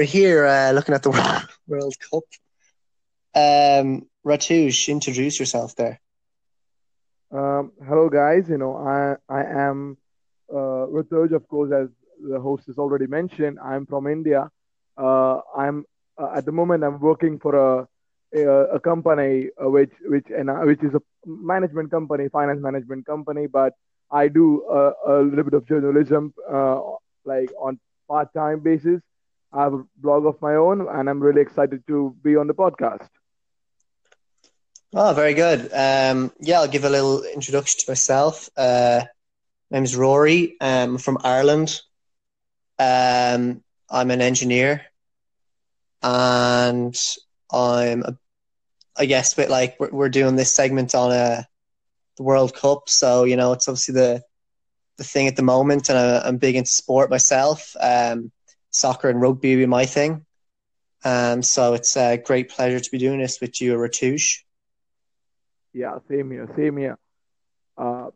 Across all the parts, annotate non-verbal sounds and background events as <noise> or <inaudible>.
we're here uh, looking at the <laughs> World Cup. Um, introduce yourself there. Um, hello, guys. You know, I I am uh, of course, as the host has already mentioned. I'm from India. Uh, I'm uh, at the moment I'm working for a a, a company uh, which which and uh, which is a management company, finance management company. But I do a, a little bit of journalism, uh, like on part-time basis. I have a blog of my own, and I'm really excited to be on the podcast. Oh, very good. Um, yeah, I'll give a little introduction to myself. Uh, my name is Rory. I'm from Ireland. Um, I'm an engineer, and I'm, a, I guess, but like we're, we're doing this segment on a uh, the World Cup, so you know it's obviously the the thing at the moment, and I, am big into sport myself. Um, soccer and rugby be my thing. Um, so it's a great pleasure to be doing this with you, Rutuj. Yeah, same here, same here. Uh,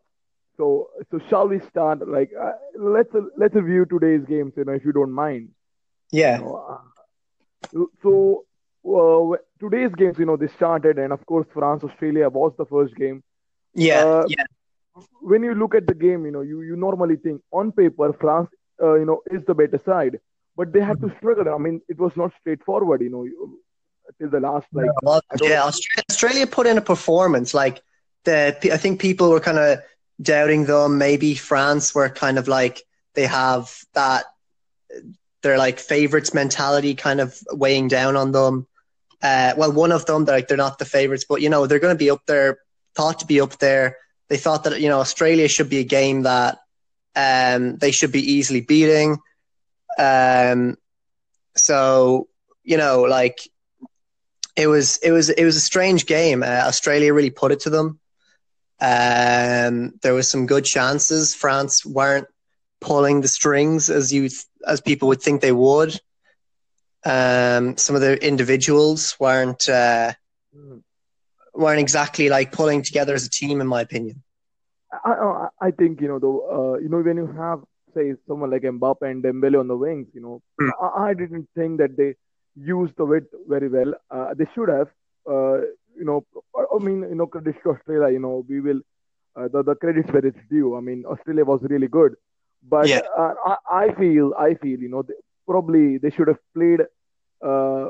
so, so shall we start? Like, uh, let's uh, let's review today's games, you know, if you don't mind. Yeah. You know, uh, so uh, today's games, you know, they started, and of course, France Australia was the first game. Yeah, uh, yeah. When you look at the game, you know, you, you normally think on paper France, uh, you know, is the better side, but they had to mm-hmm. struggle. I mean, it was not straightforward, you know, till the last like. well, yeah, Australia, Australia put in a performance. Like the, I think people were kind of doubting them. Maybe France were kind of like they have that they're like favorites mentality kind of weighing down on them. Uh, well, one of them, they're like they're not the favorites, but you know they're going to be up there, thought to be up there. They thought that you know Australia should be a game that um, they should be easily beating. Um, so you know, like it was, it was, it was a strange game. Uh, Australia really put it to them. Um, there was some good chances. France weren't pulling the strings as you as people would think they would. Um, some of the individuals weren't uh, weren't exactly like pulling together as a team, in my opinion. I, I think you know though uh, you know when you have say someone like Mbappe and Dembele on the wings, you know mm. I, I, didn't think that they used the width very well. Uh, they should have. Uh, you know, I mean, you know, credit to Australia. You know, we will uh, the the credits where it's due. I mean, Australia was really good, but yeah. uh, I, I feel I feel you know they, probably they should have played uh,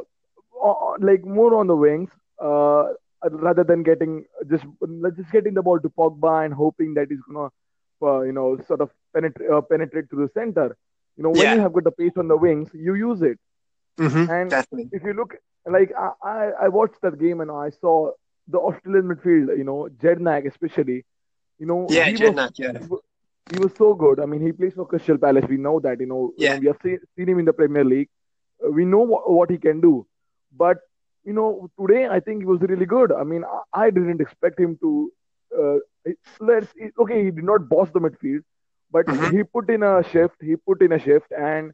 like more on the wings uh, rather than getting just just getting the ball to Pogba and hoping that he's gonna uh, you know sort of penetrate uh, penetrate to the center. You know when yeah. you have got the pace on the wings, you use it. Mm-hmm, and definitely. if you look like I, I, I watched that game and I saw the Australian midfield, you know, Jednak especially, you know, yeah, Jedinak, yeah. He was so good. I mean, he plays for Crystal Palace. We know that, you know, yeah. we have seen, seen him in the Premier League. Uh, we know what, what he can do. But, you know, today I think he was really good. I mean, I, I didn't expect him to. Uh, let's okay, he did not boss the midfield, but mm-hmm. he put in a shift. He put in a shift, and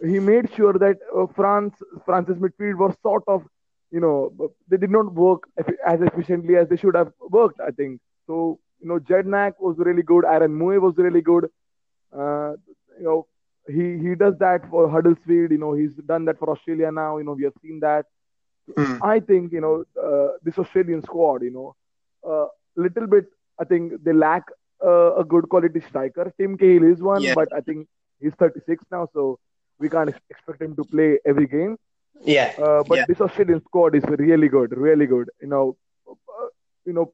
he made sure that uh, France France's midfield was sort of you know they did not work as efficiently as they should have worked. I think so. You know, Jednak was really good. Aaron Mooy was really good. Uh, you know, he he does that for Huddersfield. You know, he's done that for Australia now. You know, we have seen that. Mm. I think you know uh, this Australian squad. You know, a uh, little bit. I think they lack uh, a good quality striker. Tim Cahill is one, yeah. but I think he's 36 now, so we can't expect him to play every game. Yeah. Uh, but yeah. this Australian squad is really good, really good. You know, uh, you know,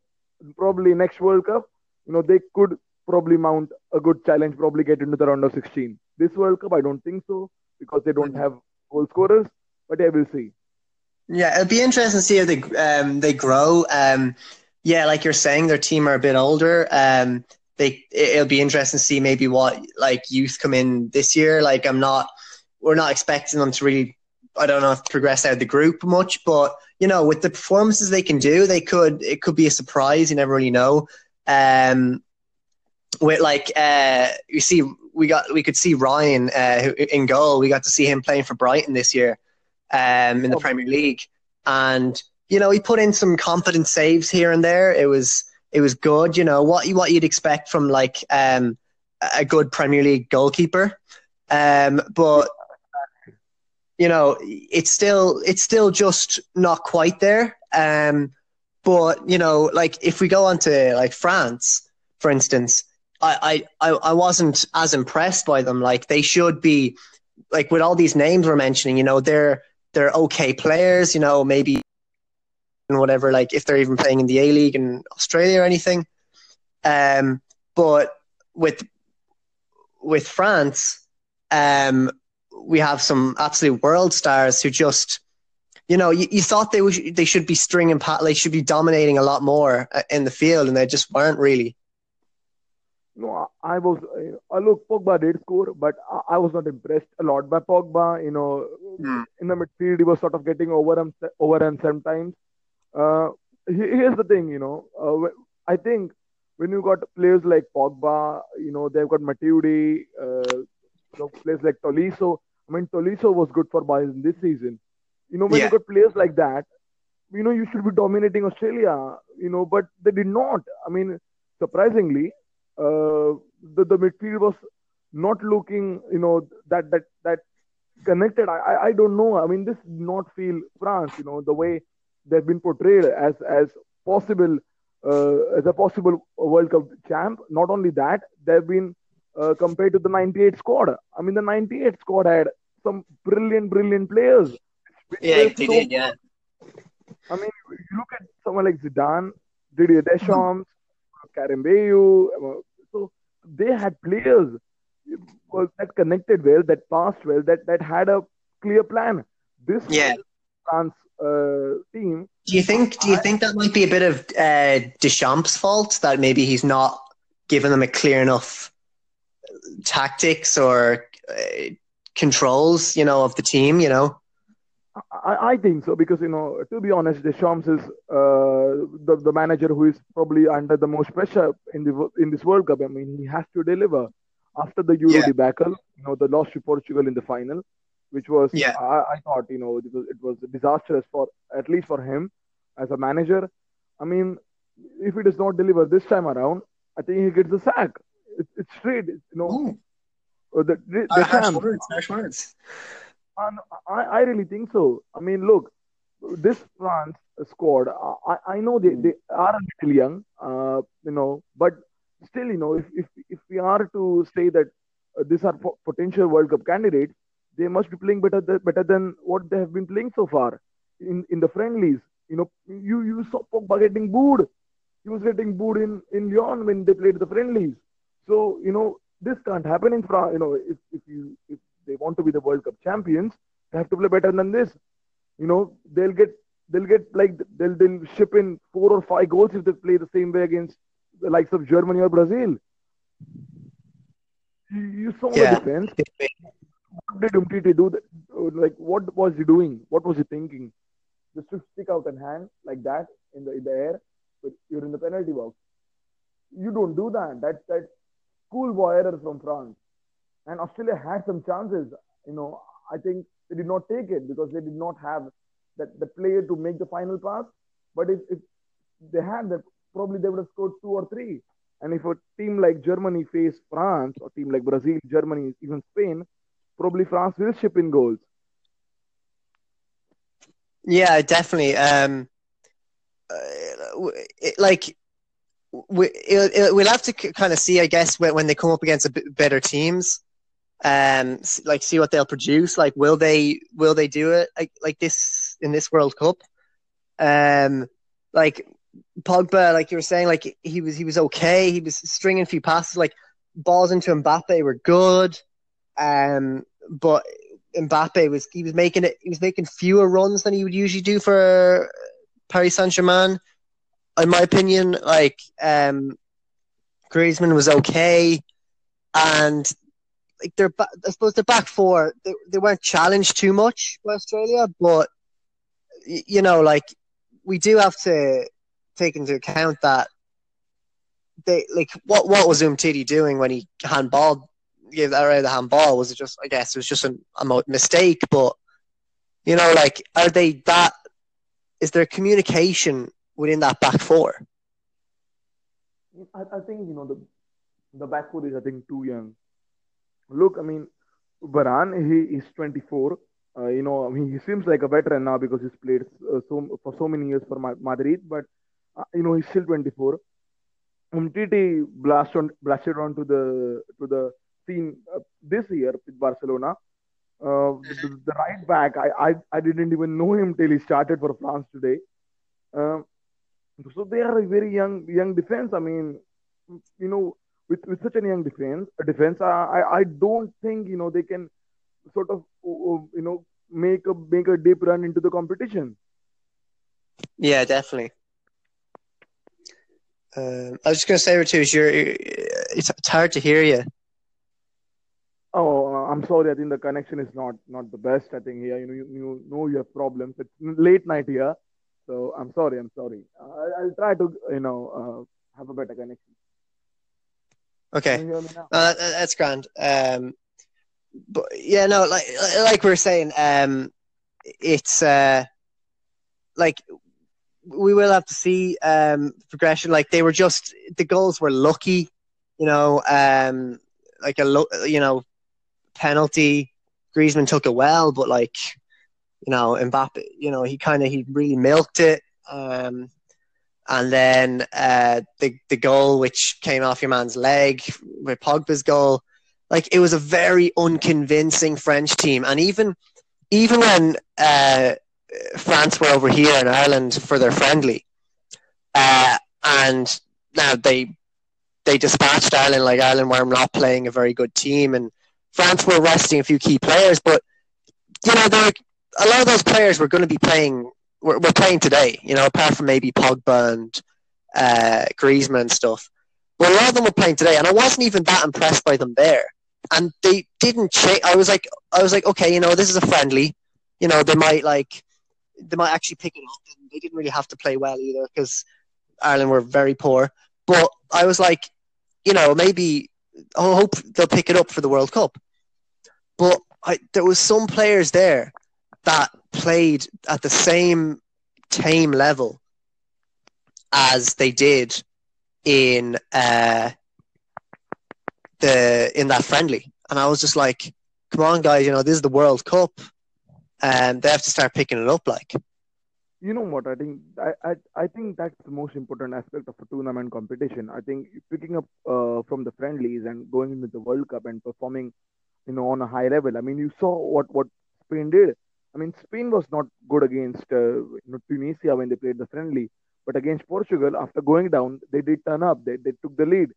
probably next World Cup, you know, they could probably mount a good challenge, probably get into the round of 16. This World Cup, I don't think so because they don't mm-hmm. have goal scorers. But yeah, we'll see. Yeah, it'll be interesting to see how they um, they grow. Um, yeah, like you're saying, their team are a bit older. Um, they it'll be interesting to see maybe what like youth come in this year. Like I'm not we're not expecting them to really, I don't know, if progress out of the group much. But you know, with the performances they can do, they could. It could be a surprise. You never really know. Um, with like uh, you see, we got we could see Ryan uh, in goal. We got to see him playing for Brighton this year um, in the oh. Premier League, and you know he put in some confident saves here and there. It was it was good. You know what what you'd expect from like um, a good Premier League goalkeeper. Um, but you know, it's still it's still just not quite there. Um, but you know, like if we go on to like France, for instance, I, I, I wasn't as impressed by them. Like they should be, like with all these names we're mentioning, you know, they're they're okay players. You know, maybe and whatever. Like if they're even playing in the A League in Australia or anything. Um, but with with France, um, we have some absolute world stars who just, you know, you, you thought they w- they should be stringing pat, they should be dominating a lot more uh, in the field, and they just weren't really. No, I was. I look, Pogba did score, but I, I was not impressed a lot by Pogba. You know, mm. in the midfield, he was sort of getting over and over and sometimes. Uh, here's the thing, you know, uh, I think when you got players like Pogba, you know, they've got Matuidi, uh, you know, players like Tolisso. I mean, Tolisso was good for Bayern this season. You know, when yeah. you got players like that, you know, you should be dominating Australia, you know, but they did not. I mean, surprisingly, uh, the, the midfield was not looking, you know, that that that connected. I, I don't know. I mean, this did not feel France, you know, the way they've been portrayed as as possible uh, as a possible World Cup champ. Not only that, they've been uh, compared to the 98 squad. I mean, the 98 squad had some brilliant, brilliant players. Yeah, they so, did, yeah. I mean, you look at someone like Zidane, Didier Deschamps, Karembeu. Uh, so they had players that connected well, that passed well, that, that had a clear plan. This yeah. France uh, team. Do you think? Do you think that might be a bit of uh, Deschamps' fault that maybe he's not giving them a clear enough tactics or uh, controls, you know, of the team? You know. I, I think so because you know, to be honest, Deschamps is uh, the the manager who is probably under the most pressure in the in this World Cup. I mean, he has to deliver after the Euro yeah. debacle. You know, the loss to Portugal in the final which was yeah. I, I thought you know it was, it was disastrous for at least for him as a manager. I mean, if he does not deliver this time around, I think he gets the sack. It, it's straight, you know. Ooh. Uh, the, the, the harsh words, harsh words. And I, I really think so. I mean, look, this France squad, I, I know they, they are a little young, uh, you know, but still, you know, if, if, if we are to say that uh, these are potential World Cup candidates, they must be playing better than, better than what they have been playing so far in, in the friendlies. You know, you, you saw Pogba getting booed. He was getting booed in, in Lyon when they played the friendlies. So, you know, this can't happen in France. You know, if, if you if they want to be the World Cup champions, they have to play better than this. You know, they'll get they'll get like they'll they'll ship in four or five goals if they play the same way against the likes of Germany or Brazil. You, you saw yeah. the defense what did Umtiti do? That, oh, like, what was he doing? What was he thinking? Just to stick out a hand like that in the in the air, but you're in the penalty box. You don't do that. That that schoolboy error from France. And Australia had some chances. You know, I think they did not take it because they did not have that the player to make the final pass. But if, if they had that, probably they would have scored two or three. And if a team like Germany faced France, or team like Brazil, Germany, even Spain, probably France will ship in goals. Yeah, definitely. Um, uh, it, like we we'll have to kind of see, I guess, when, when they come up against better teams, um, like see what they'll produce. Like, will they will they do it like like this in this World Cup? Um, like Pogba, like you were saying, like he was he was okay. He was stringing a few passes, like balls into Mbappe were good. Um, but Mbappe was he was making it he was making fewer runs than he would usually do for Paris Saint Germain. In my opinion, like um, Griezmann was okay, and like they're I suppose they're back four. They they weren't challenged too much by Australia, but you know, like we do have to take into account that they like what what was Umtiti doing when he handballed gave that away the handball? Was it just? I guess it was just a, mistake. But you know, like, are they that? Is there communication within that back four? I, I think you know the the back four is I think too young. Look, I mean, Varane he is 24. Uh, you know, I mean, he seems like a veteran now because he's played uh, so for so many years for Madrid. But uh, you know, he's still 24. Umtiti blast on, blasted onto the to the scene uh, this year with Barcelona. Uh, the, the, right back, I, I I didn't even know him till he started for France today. Um, so they are a very young young defense. I mean, you know, with, with such a young defense, a defense, I, I don't think you know they can sort of you know make a make a deep run into the competition. Yeah, definitely. Uh, I was just going to say, Ritush, you're, it's, it's hard to hear you. Oh, I'm sorry. I think the connection is not not the best. I think here, you know, you, you know you have problems. It's late night here, so I'm sorry. I'm sorry. I, will try to, you know, uh, have a better connection. Okay, uh, that's grand. Um, but yeah, no, like like we were saying, um, it's uh, like we will have to see um, progression. Like they were just the goals were lucky, you know, um, like a lo- you know penalty. Griezmann took it well, but like you know Mbappe, you know he kind of he really milked it. Um, and then uh, the the goal which came off your man's leg with Pogba's goal, like it was a very unconvincing French team, and even even when uh, France were over here in Ireland for their friendly, uh, and now they they dispatched Ireland like Ireland were not playing a very good team, and France were resting a few key players, but you know there a lot of those players were going to be playing were, playing today. You know, apart from maybe Pogba and uh, Griezmann and stuff, but a lot of them were playing today, and I wasn't even that impressed by them there. And they didn't change. I was like, I was like, okay, you know, this is a friendly. You know, they might like they might actually pick it up. And they didn't really have to play well either because Ireland were very poor. But I was like, you know, maybe I hope they'll pick it up for the World Cup. But I, there was some players there that played at the same tame level as they did in uh, the in that friendly, and I was just like, "Come on, guys! You know this is the World Cup and they have to start picking it up like you know what? I think i i, I think that's the most important aspect of a tournament competition. I think picking up uh, from the friendlies and going into the world cup and performing you know on a high level. I mean you saw what what spain did. I mean spain was not good against uh, you know, tunisia when they played the friendly but against portugal after going down they did turn up. They, they took the lead.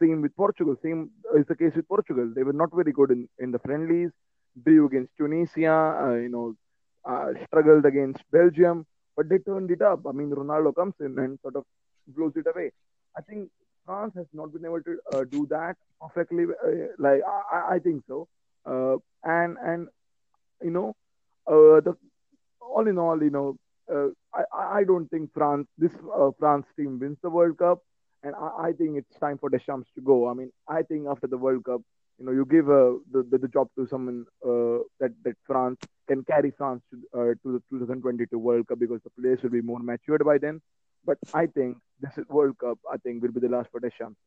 Same with portugal. Same is the case with portugal. They were not very good in, in the friendlies. Drew against Tunisia, uh, you know, uh, struggled against Belgium, but they turned it up. I mean, Ronaldo comes in and sort of blows it away. I think France has not been able to uh, do that perfectly. Uh, like I, I, think so, uh, and and you know, uh, the all in all, you know, I I don't think France this France team wins the World Cup, and I, I think it's time for Deschamps to go. I mean, I think after the World Cup, you know you give uh, the, the, the job to someone uh, that that France can carry France to, uh, to the 2022 World Cup because the players will be more matured by then. But I think this World Cup, I think, will be the last for Deschamps.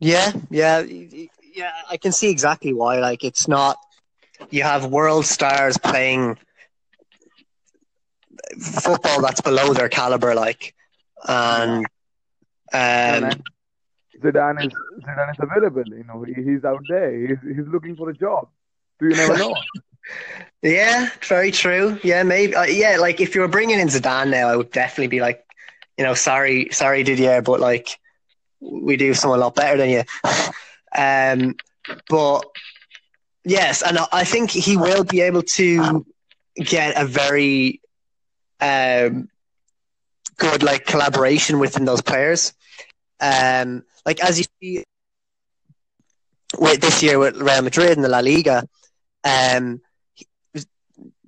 Yeah, yeah, yeah. I can see exactly why. Like, it's not. You have world stars playing football that's below their caliber, like, and um, Zidane is Zidane is available. You know, he, he's out there. He's he's looking for a job. So you never <laughs> know. yeah, very true. Yeah, maybe. Uh, yeah, like if you were bringing in Zidane now, I would definitely be like, you know, sorry, sorry, Didier, but like we do someone a lot better than you. <laughs> um, but yes, and I think he will be able to get a very um, good like collaboration within those players. Um, like as you see with this year with Real Madrid and the La Liga, um,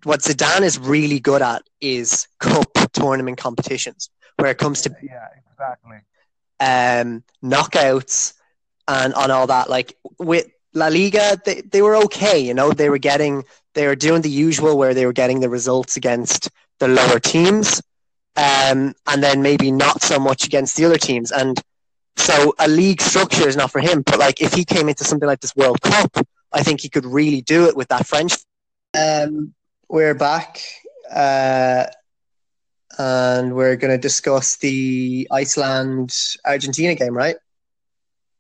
what Zidane is really good at is cup tournament competitions, where it comes to yeah, exactly, um, knockouts and on all that. Like with La Liga, they, they were okay, you know, they were getting they were doing the usual where they were getting the results against the lower teams, um, and then maybe not so much against the other teams. And so a league structure is not for him. But like if he came into something like this World Cup, I think he could really do it with that French Um, we're back, uh, and we're going to discuss the Iceland Argentina game, right?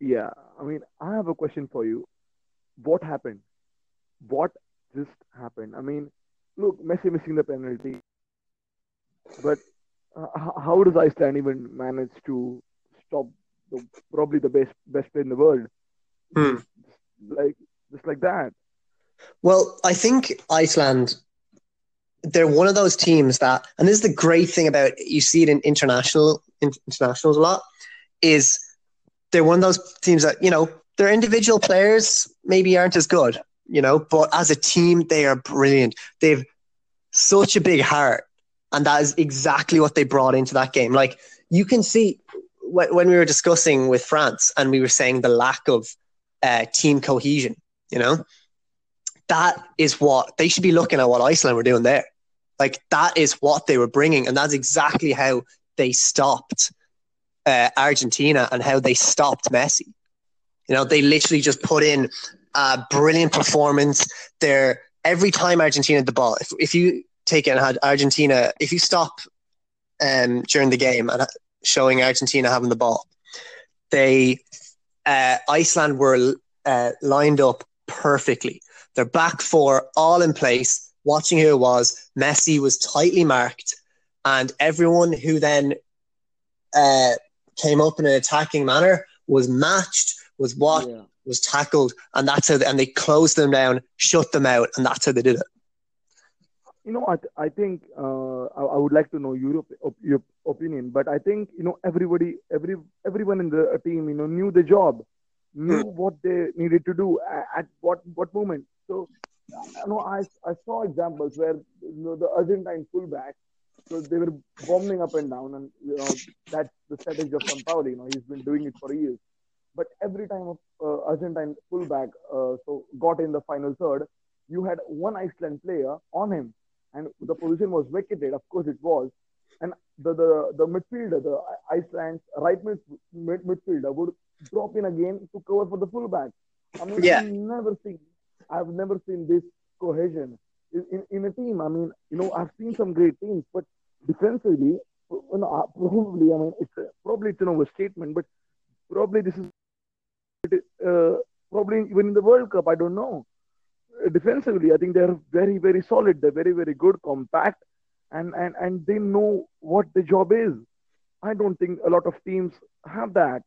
Yeah, I mean, I have a question for you. What happened? What just happened? I mean, look, Messi missing the penalty, but uh, how does Iceland even manage to stop the, probably the best best player in the world? Hmm. Like just like that. Well, I think Iceland, they're one of those teams that, and this is the great thing about you see it in international in, internationals a lot, is they're one of those teams that you know their individual players maybe aren't as good, you know, but as a team they are brilliant. They've such a big heart, and that is exactly what they brought into that game. Like you can see when we were discussing with France, and we were saying the lack of uh, team cohesion. You know, that is what they should be looking at what Iceland were doing there. Like that is what they were bringing, and that's exactly how they stopped uh, Argentina and how they stopped Messi. You know, they literally just put in a brilliant performance. There, every time Argentina had the ball, if, if you take it and had Argentina, if you stop um, during the game and showing Argentina having the ball, they uh, Iceland were uh, lined up perfectly. Their back four all in place, watching who it was. Messi was tightly marked, and everyone who then uh, came up in an attacking manner was matched, was what yeah. was tackled, and that's how. They, and they closed them down, shut them out, and that's how they did it. You know, I, I think uh, I, I, would like to know your, op- your opinion, but I think you know everybody, every everyone in the team, you know, knew the job, knew hmm. what they needed to do at, at what what moment. So, you know, I, I saw examples where you know, the Argentine fullback, so they were bombing up and down, and you know that's the strategy of Sampaoli. You know, he's been doing it for years. But every time a uh, Argentine fullback uh, so got in the final third, you had one Iceland player on him, and the position was vacated. Of course, it was, and the the, the midfielder, the Iceland's right mid, mid midfielder, would drop in again to cover for the fullback. I mean, yeah. I've never seen I've never seen this cohesion in, in, in, a team. I mean, you know, I've seen some great teams, but defensively, you know, uh, probably, I mean, it's a, probably it's an overstatement, but probably this is uh, probably even in the World Cup. I don't know. Defensively, I think they're very, very solid. They're very, very good, compact, and and and they know what the job is. I don't think a lot of teams have that.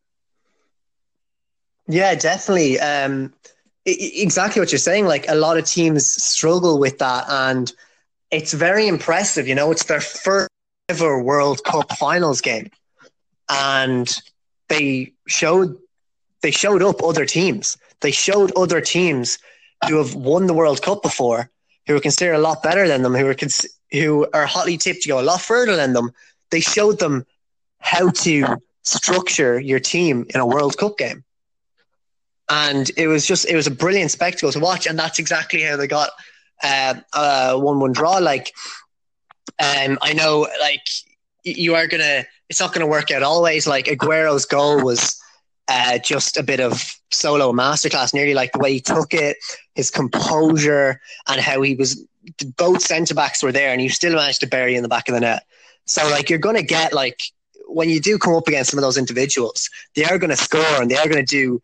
Yeah, definitely. Um, exactly what you're saying. Like a lot of teams struggle with that, and it's very impressive. You know, it's their first ever World Cup finals game, and they showed they showed up other teams. They showed other teams who have won the World Cup before, who are considered a lot better than them, who are cons- who are hotly tipped to go a lot further than them. They showed them how to structure your team in a World Cup game and it was just it was a brilliant spectacle to watch, and that's exactly how they got uh, a one-one draw. Like, um, I know, like you are gonna, it's not gonna work out always. Like Aguero's goal was uh, just a bit of solo masterclass, nearly like the way he took it, his composure, and how he was. Both centre backs were there, and you still managed to bury in the back of the net. So, like, you're gonna get like when you do come up against some of those individuals, they are going to score and they are going to do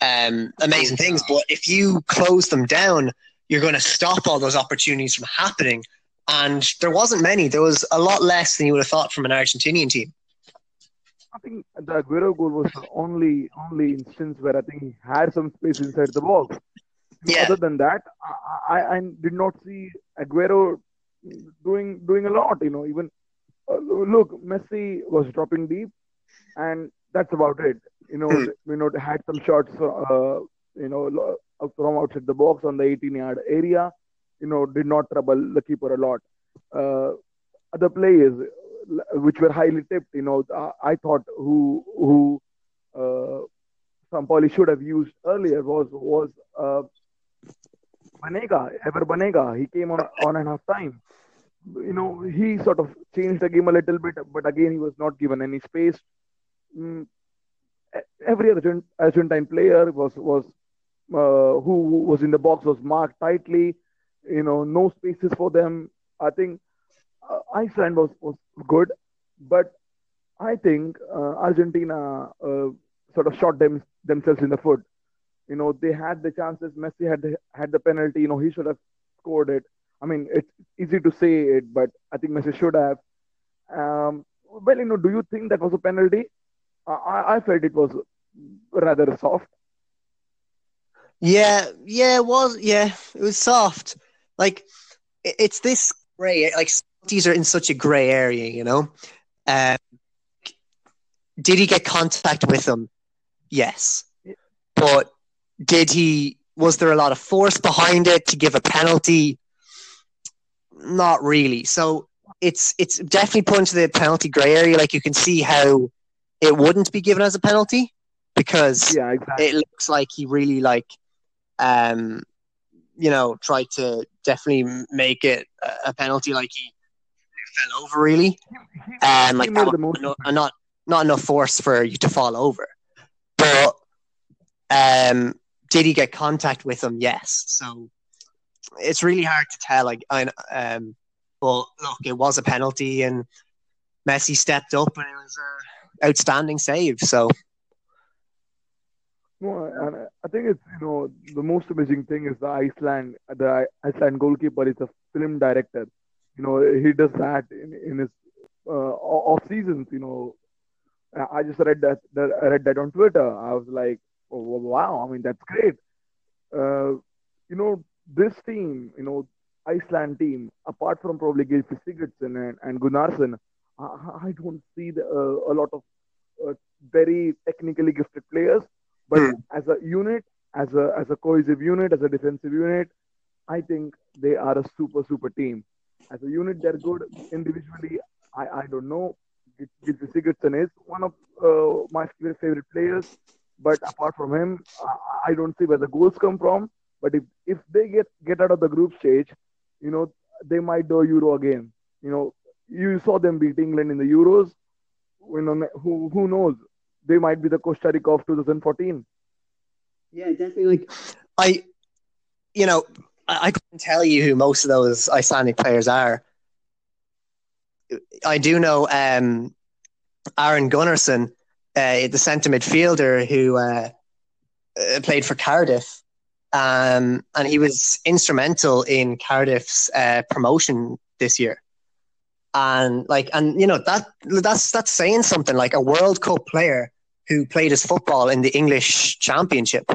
um, amazing things. But if you close them down, you're going to stop all those opportunities from happening. And there wasn't many. There was a lot less than you would have thought from an Argentinian team. I think the Aguero goal was the only only instance where I think he had some space inside the box. Yeah. Other than that, I, I, I did not see Aguero doing doing a lot. You know, even uh, look, Messi was dropping deep, and that's about it. You know, mm. you know, had some shots, uh, you know, from outside the box on the 18-yard area. You know, did not trouble the keeper a lot. Uh, other players, which were highly tipped, you know, I thought who who uh, Sampaoli should have used earlier was was uh, Banega, Ever Banega. He came on on and half time. You know, he sort of changed the game a little bit, but again, he was not given any space. Mm, every Argent, Argentine player was was uh, who was in the box was marked tightly. you know, no spaces for them. I think uh, Iceland was, was good, but I think uh, Argentina uh, sort of shot them themselves in the foot. You know, they had the chances. Messi had the, had the penalty. You know, he should have scored it. I mean, it's easy to say it, but I think Messi should have. Um, well, you know, do you think that was a penalty? I, I felt it was rather soft. Yeah, yeah, it was. Yeah, it was soft. Like it's this gray. Like these are in such a gray area, you know. Um, did he get contact with them? Yes, but did he? Was there a lot of force behind it to give a penalty? Not really. So it's it's definitely put into the penalty gray area. Like you can see how it wouldn't be given as a penalty because yeah, exactly. it looks like he really like um you know tried to definitely make it a penalty like he fell over really. And like not, not not enough force for you to fall over. But um did he get contact with him? Yes. So it's really hard to tell like I um but look it was a penalty and Messi stepped up and it was an outstanding save so. No, and I think it's you know the most amazing thing is the Iceland the Iceland goalkeeper is a film director. You know he does that in, in his uh, off seasons. You know, I just read that, that I read that on Twitter. I was like, oh, wow! I mean that's great. Uh, you know this team, you know Iceland team, apart from probably Gylfi Sigurdsson and, and Gunnarsson, I, I don't see the, uh, a lot of uh, very technically gifted players but mm. as a unit, as a as a cohesive unit, as a defensive unit, I think they are a super super team. As a unit, they're good individually. I, I don't know. Gylfi Sigurdsson is one of uh, my favorite players, but apart from him, I, I don't see where the goals come from. But if, if they get, get out of the group stage, you know, they might do Euro again. You know, you saw them beat England in the Euros. You know, who who knows? they might be the Costa Rica of 2014. Yeah, definitely. Like I, you know, I, I couldn't tell you who most of those Icelandic players are. I do know um, Aron Gunnarsson, uh, the centre midfielder who uh, uh, played for Cardiff, um, and he was instrumental in Cardiff's uh, promotion this year and like and you know that that's that's saying something like a world cup player who played his football in the English Championship.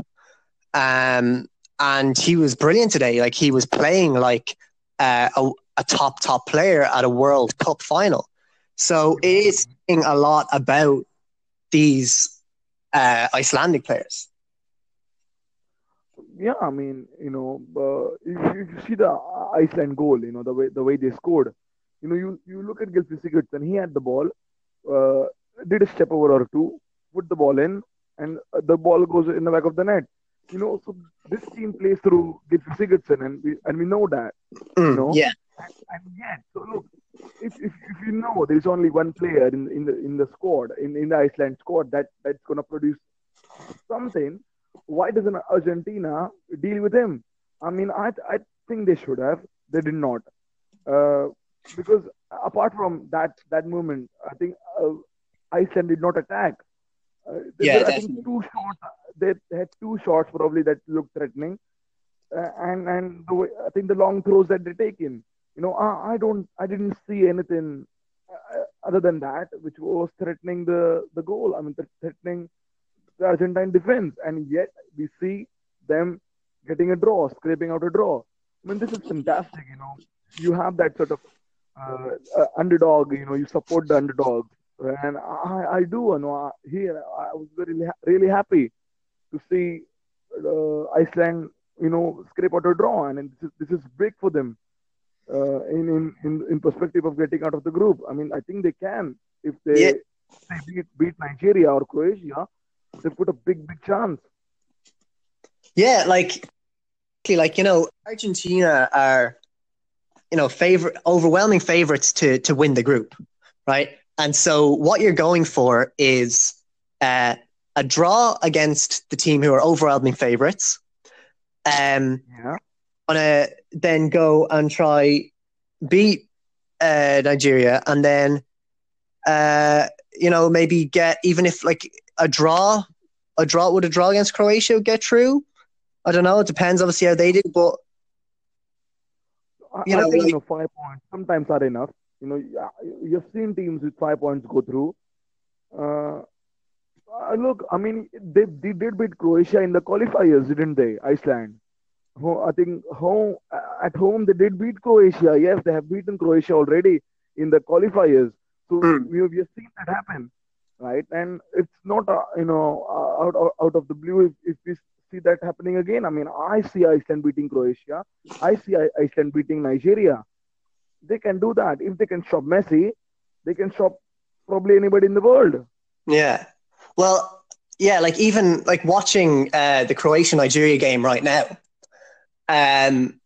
Um, and he was brilliant today. Like he was playing like uh, a, a top top player at a World Cup final. So it is saying a lot about these uh, Icelandic players. Yeah, I mean, you know, uh, you, you, see the Iceland goal. You know, the way the way they scored. You know, you you look at Gylfi Sigurdsson. He had the ball, uh, did a step over or two, put the ball in, and the ball goes in the back of the net. You know, so this team plays through Gylfi Sigurdsson, and we and we know that. Mm, you know, yeah. And, and yet, so look, if, if, if you know there is only one player in in the in the squad in, in the Iceland squad that that's gonna produce something, why doesn't Argentina deal with him? I mean, I I think they should have. They did not, uh, because apart from that that moment, I think uh, Iceland did not attack. Uh, yeah, I think two shots. They had two shots probably that looked threatening, uh, and and the way, I think the long throws that they take in. You know, I, I don't, I didn't see anything uh, other than that which was threatening the the goal. I mean, threatening the Argentine defense, and yet we see them getting a draw, scraping out a draw. I mean, this is fantastic. You know, you have that sort of uh, uh, underdog. You know, you support the underdog and I, I do you know here I was very really happy to see uh, Iceland you know scrape out a draw and this is this is big for them uh, in, in in perspective of getting out of the group. I mean I think they can if they, yeah. they beat, beat Nigeria or Croatia they put a big big chance. Yeah, like like you know Argentina are you know favorite overwhelming favorites to to win the group, right? And so what you're going for is uh, a draw against the team who are overwhelming favorites. Um, yeah. to then go and try beat uh, Nigeria, and then uh, you know maybe get even if like a draw, a draw would a draw against Croatia get through? I don't know. It depends, obviously, how they do, but you know, I think like, you know, five points sometimes are enough. You know, you've seen teams with five points go through. Uh, uh, look, I mean, they, they did beat Croatia in the qualifiers, didn't they? Iceland. I think home at home they did beat Croatia. Yes, they have beaten Croatia already in the qualifiers. So mm. we, have, we have seen that happen, right? And it's not uh, you know uh, out, out out of the blue if, if we see that happening again. I mean, I see Iceland beating Croatia. I see Iceland beating Nigeria. They can do that if they can stop Messi. They can stop probably anybody in the world. Yeah. Well, yeah, like even like watching uh, the Croatia Nigeria game right now, um,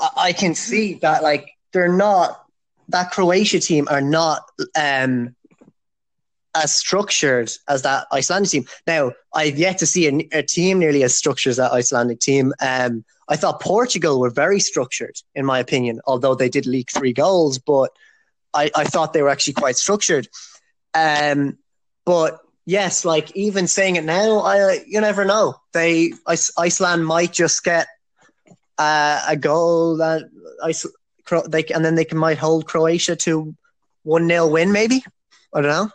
I, I can see that like they're not that Croatia team are not um, as structured as that Icelandic team. Now, I've yet to see a, a team nearly as structured as that Icelandic team. Um, I thought Portugal were very structured, in my opinion, although they did leak three goals, but I, I thought they were actually quite structured. Um, but yes, like even saying it now, I you never know. They Iceland might just get uh, a goal that Iceland, they and then they can might hold Croatia to one 0 win, maybe. I don't know.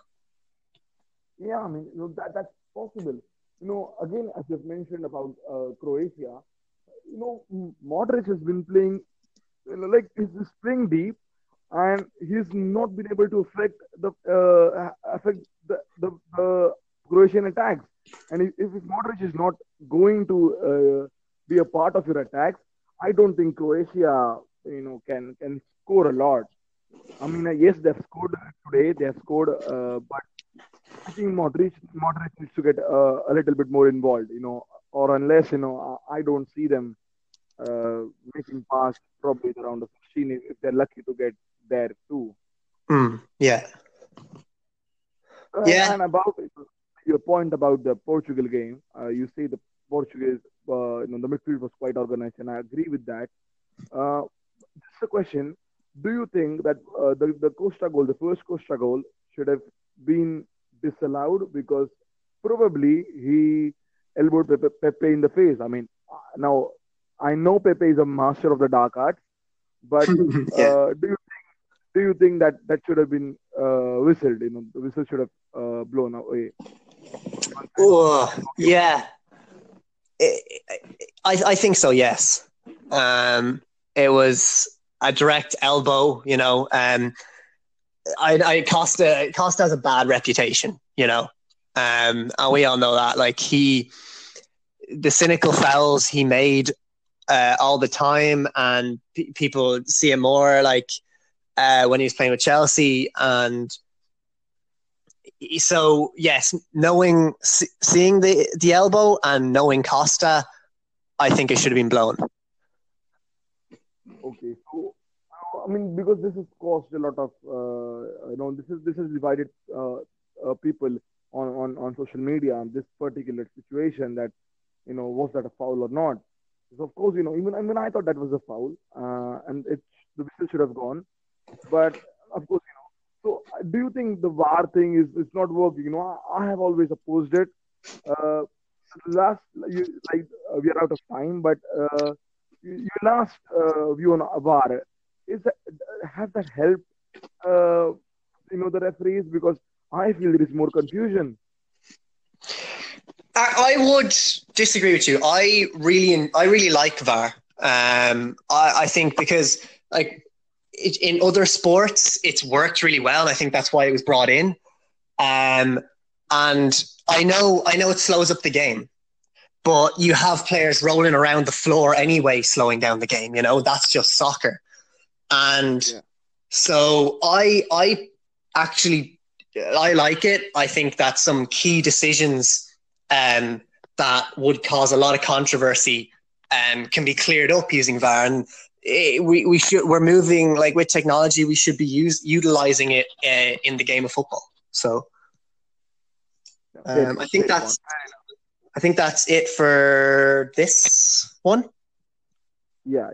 Yeah, I mean, you know, that that's possible. You know, again, as you've mentioned about uh, Croatia, you know, Modric has been playing, you know, like he's spring deep, and he's not been able to affect the uh, affect the, the, the Croatian attacks. And if, if Modric is not going to uh, be a part of your attacks, I don't think Croatia, you know, can can score a lot. I mean, uh, yes, they've scored today. They have scored, uh, but I think Modric Modric needs to get uh, a little bit more involved. You know, or unless you know, I don't see them uh, making past probably around the round of 16 if, if they're lucky to get there too. Mm, yeah. Uh, yeah. And about your point about the Portugal game, uh, you say the Portuguese, uh, you know, the midfield was quite organized, and I agree with that. Uh, just a question: Do you think that uh, the the Costa goal, the first Costa goal, should have been disallowed because probably he elbowed Pepe, Pepe in the face? I mean, now I know Pepe is a master of the dark arts, but <laughs> yeah. Uh, do you do you think that that should have been uh, whistled? You know, the whistle should have uh, blown away. Oh, yeah. I, I think so. Yes. Um, it was a direct elbow. You know, um, I, I Costa Costa has a bad reputation. You know, um, and we all know that. Like he, the cynical fouls he made uh, all the time, and p- people see him more like uh, when he was playing with Chelsea, and so yes, knowing seeing the the elbow and knowing Costa, I think it should have been blown. Okay, so I mean because this has caused a lot of uh, you know this is this has divided uh, uh, people on, on on social media on this particular situation that you know was that a foul or not. So of course you know even I mean I thought that was a foul uh, and it the whistle should have gone, but of course so, uh, do you think the VAR thing is it's not working? You know, I, I have always opposed it. Uh, last, you, like uh, we are out of time, but uh, your last uh, view on VAR is that has that helped? Uh, you know, the referees because I feel there is more confusion. I, I would disagree with you. I really, I really like VAR. Um, I, I think because like it, in other sports, it's worked really well. I think that's why it was brought in. Um, and I know, I know it slows up the game, but you have players rolling around the floor anyway, slowing down the game. You know, that's just soccer. And yeah. so I, I actually, I like it. I think that some key decisions um, that would cause a lot of controversy um, can be cleared up using VAR. And Eh, we, we should we're moving like with technology we should be use, utilizing it uh, in the game of football. So um, i think that's i think that's it for this one. Yeah.